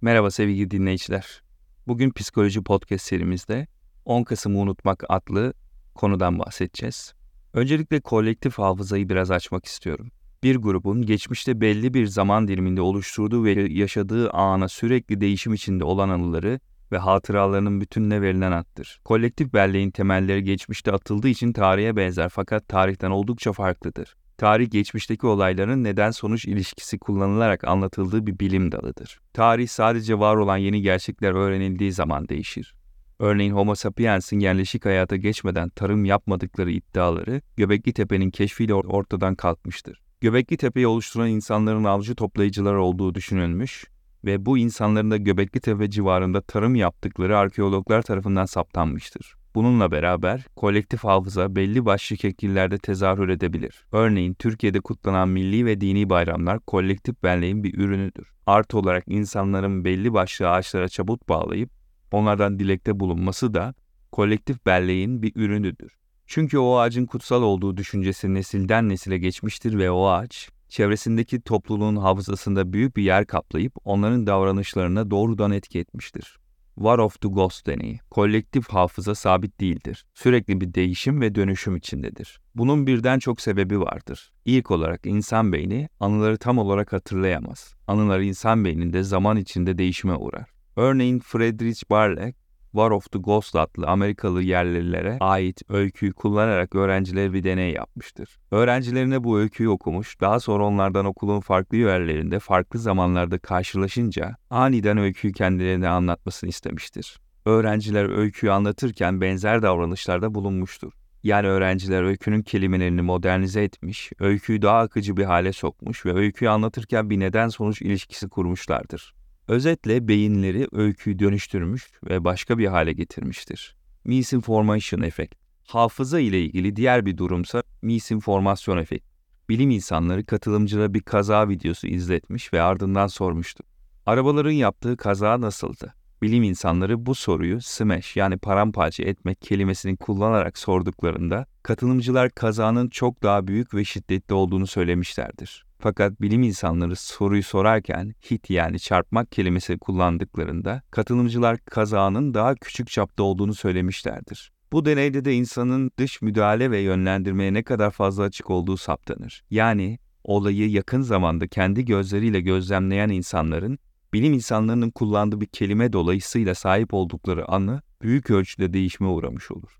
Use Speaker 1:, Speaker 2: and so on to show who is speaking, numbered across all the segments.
Speaker 1: Merhaba sevgili dinleyiciler. Bugün Psikoloji Podcast serimizde 10 Kasım'ı unutmak adlı konudan bahsedeceğiz. Öncelikle kolektif hafızayı biraz açmak istiyorum. Bir grubun geçmişte belli bir zaman diliminde oluşturduğu ve yaşadığı ana sürekli değişim içinde olan anıları ve hatıralarının bütününe verilen addır. Kolektif belleğin temelleri geçmişte atıldığı için tarihe benzer fakat tarihten oldukça farklıdır. Tarih geçmişteki olayların neden sonuç ilişkisi kullanılarak anlatıldığı bir bilim dalıdır. Tarih sadece var olan yeni gerçekler öğrenildiği zaman değişir. Örneğin Homo sapiens'in yerleşik hayata geçmeden tarım yapmadıkları iddiaları Göbekli Tepe'nin keşfiyle ortadan kalkmıştır. Göbekli Tepe'yi oluşturan insanların avcı toplayıcılar olduğu düşünülmüş ve bu insanların da Göbekli Tepe civarında tarım yaptıkları arkeologlar tarafından saptanmıştır. Bununla beraber kolektif hafıza belli başlı şekillerde tezahür edebilir. Örneğin Türkiye'de kutlanan milli ve dini bayramlar kolektif benliğin bir ürünüdür. Artı olarak insanların belli başlı ağaçlara çabuk bağlayıp onlardan dilekte bulunması da kolektif belleğin bir ürünüdür. Çünkü o ağacın kutsal olduğu düşüncesi nesilden nesile geçmiştir ve o ağaç çevresindeki topluluğun hafızasında büyük bir yer kaplayıp onların davranışlarına doğrudan etki etmiştir. War of the Ghost deneyi, kolektif hafıza sabit değildir. Sürekli bir değişim ve dönüşüm içindedir. Bunun birden çok sebebi vardır. İlk olarak insan beyni anıları tam olarak hatırlayamaz. Anılar insan beyninde zaman içinde değişime uğrar. Örneğin Friedrich Barley, War of the Ghost adlı Amerikalı yerlilere ait öyküyü kullanarak öğrencilere bir deney yapmıştır. Öğrencilerine bu öyküyü okumuş, daha sonra onlardan okulun farklı yerlerinde farklı zamanlarda karşılaşınca aniden öyküyü kendilerine anlatmasını istemiştir. Öğrenciler öyküyü anlatırken benzer davranışlarda bulunmuştur. Yani öğrenciler öykünün kelimelerini modernize etmiş, öyküyü daha akıcı bir hale sokmuş ve öyküyü anlatırken bir neden-sonuç ilişkisi kurmuşlardır. Özetle beyinleri öyküyü dönüştürmüş ve başka bir hale getirmiştir. Misinformation efekt. Hafıza ile ilgili diğer bir durumsa misinformasyon efekt. Bilim insanları katılımcılara bir kaza videosu izletmiş ve ardından sormuştu. Arabaların yaptığı kaza nasıldı? Bilim insanları bu soruyu smash yani paramparça etmek kelimesini kullanarak sorduklarında katılımcılar kazanın çok daha büyük ve şiddetli olduğunu söylemişlerdir. Fakat bilim insanları soruyu sorarken hit yani çarpmak kelimesi kullandıklarında katılımcılar kazanın daha küçük çapta olduğunu söylemişlerdir. Bu deneyde de insanın dış müdahale ve yönlendirmeye ne kadar fazla açık olduğu saptanır. Yani olayı yakın zamanda kendi gözleriyle gözlemleyen insanların bilim insanlarının kullandığı bir kelime dolayısıyla sahip oldukları anı büyük ölçüde değişime uğramış olur.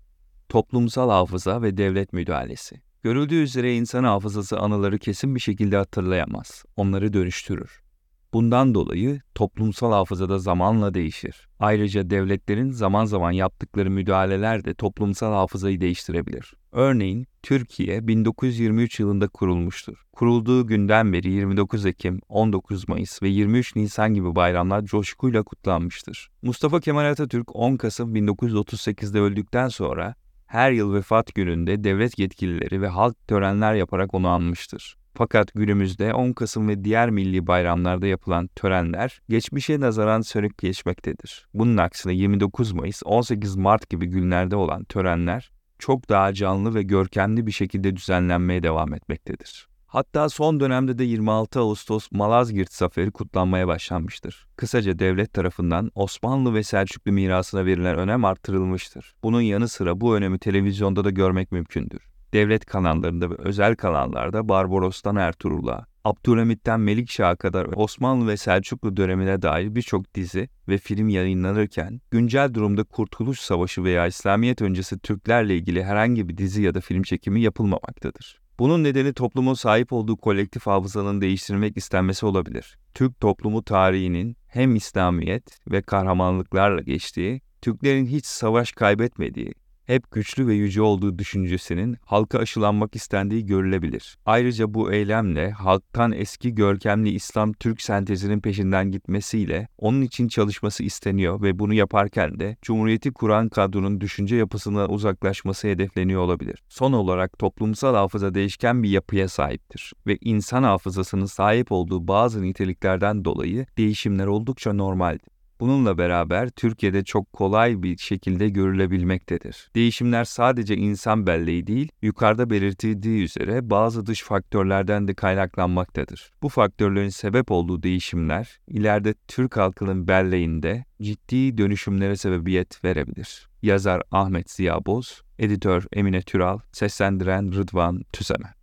Speaker 1: Toplumsal hafıza ve devlet müdahalesi Görüldüğü üzere insan hafızası anıları kesin bir şekilde hatırlayamaz, onları dönüştürür. Bundan dolayı toplumsal hafızada zamanla değişir. Ayrıca devletlerin zaman zaman yaptıkları müdahaleler de toplumsal hafızayı değiştirebilir. Örneğin Türkiye 1923 yılında kurulmuştur. Kurulduğu günden beri 29 Ekim, 19 Mayıs ve 23 Nisan gibi bayramlar coşkuyla kutlanmıştır. Mustafa Kemal Atatürk 10 Kasım 1938'de öldükten sonra her yıl vefat gününde devlet yetkilileri ve halk törenler yaparak onu anmıştır. Fakat günümüzde 10 Kasım ve diğer milli bayramlarda yapılan törenler geçmişe nazaran sönük geçmektedir. Bunun aksine 29 Mayıs, 18 Mart gibi günlerde olan törenler çok daha canlı ve görkemli bir şekilde düzenlenmeye devam etmektedir. Hatta son dönemde de 26 Ağustos Malazgirt Zaferi kutlanmaya başlanmıştır. Kısaca devlet tarafından Osmanlı ve Selçuklu mirasına verilen önem artırılmıştır. Bunun yanı sıra bu önemi televizyonda da görmek mümkündür. Devlet kanallarında ve özel kanallarda Barbaros'tan Ertuğrul'a, Abdülhamit'ten Melikşah'a kadar Osmanlı ve Selçuklu dönemine dair birçok dizi ve film yayınlanırken, güncel durumda Kurtuluş Savaşı veya İslamiyet öncesi Türklerle ilgili herhangi bir dizi ya da film çekimi yapılmamaktadır. Bunun nedeni toplumun sahip olduğu kolektif hafızanın değiştirilmek istenmesi olabilir. Türk toplumu tarihinin hem İslamiyet ve kahramanlıklarla geçtiği, Türklerin hiç savaş kaybetmediği, hep güçlü ve yüce olduğu düşüncesinin halka aşılanmak istendiği görülebilir. Ayrıca bu eylemle halktan eski görkemli İslam Türk sentezinin peşinden gitmesiyle onun için çalışması isteniyor ve bunu yaparken de Cumhuriyeti kuran kadronun düşünce yapısına uzaklaşması hedefleniyor olabilir. Son olarak toplumsal hafıza değişken bir yapıya sahiptir ve insan hafızasının sahip olduğu bazı niteliklerden dolayı değişimler oldukça normaldir. Bununla beraber Türkiye'de çok kolay bir şekilde görülebilmektedir. Değişimler sadece insan belleği değil, yukarıda belirtildiği üzere bazı dış faktörlerden de kaynaklanmaktadır. Bu faktörlerin sebep olduğu değişimler ileride Türk halkının belleğinde ciddi dönüşümlere sebebiyet verebilir. Yazar Ahmet Ziya Boz, editör Emine Türal, seslendiren Rıdvan Tüsemen.